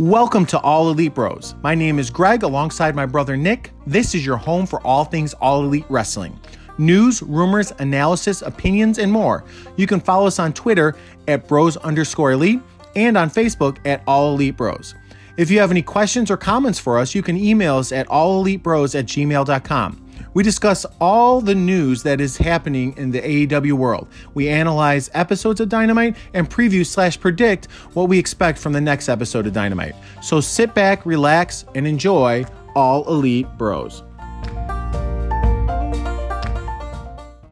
Welcome to All Elite Bros. My name is Greg alongside my brother Nick. This is your home for all things All Elite Wrestling. News, rumors, analysis, opinions, and more. You can follow us on Twitter at bros underscore elite and on Facebook at All Elite Bros. If you have any questions or comments for us, you can email us at allelitebros at gmail.com. We discuss all the news that is happening in the AEW world. We analyze episodes of Dynamite and preview slash predict what we expect from the next episode of Dynamite. So sit back, relax, and enjoy All Elite Bros.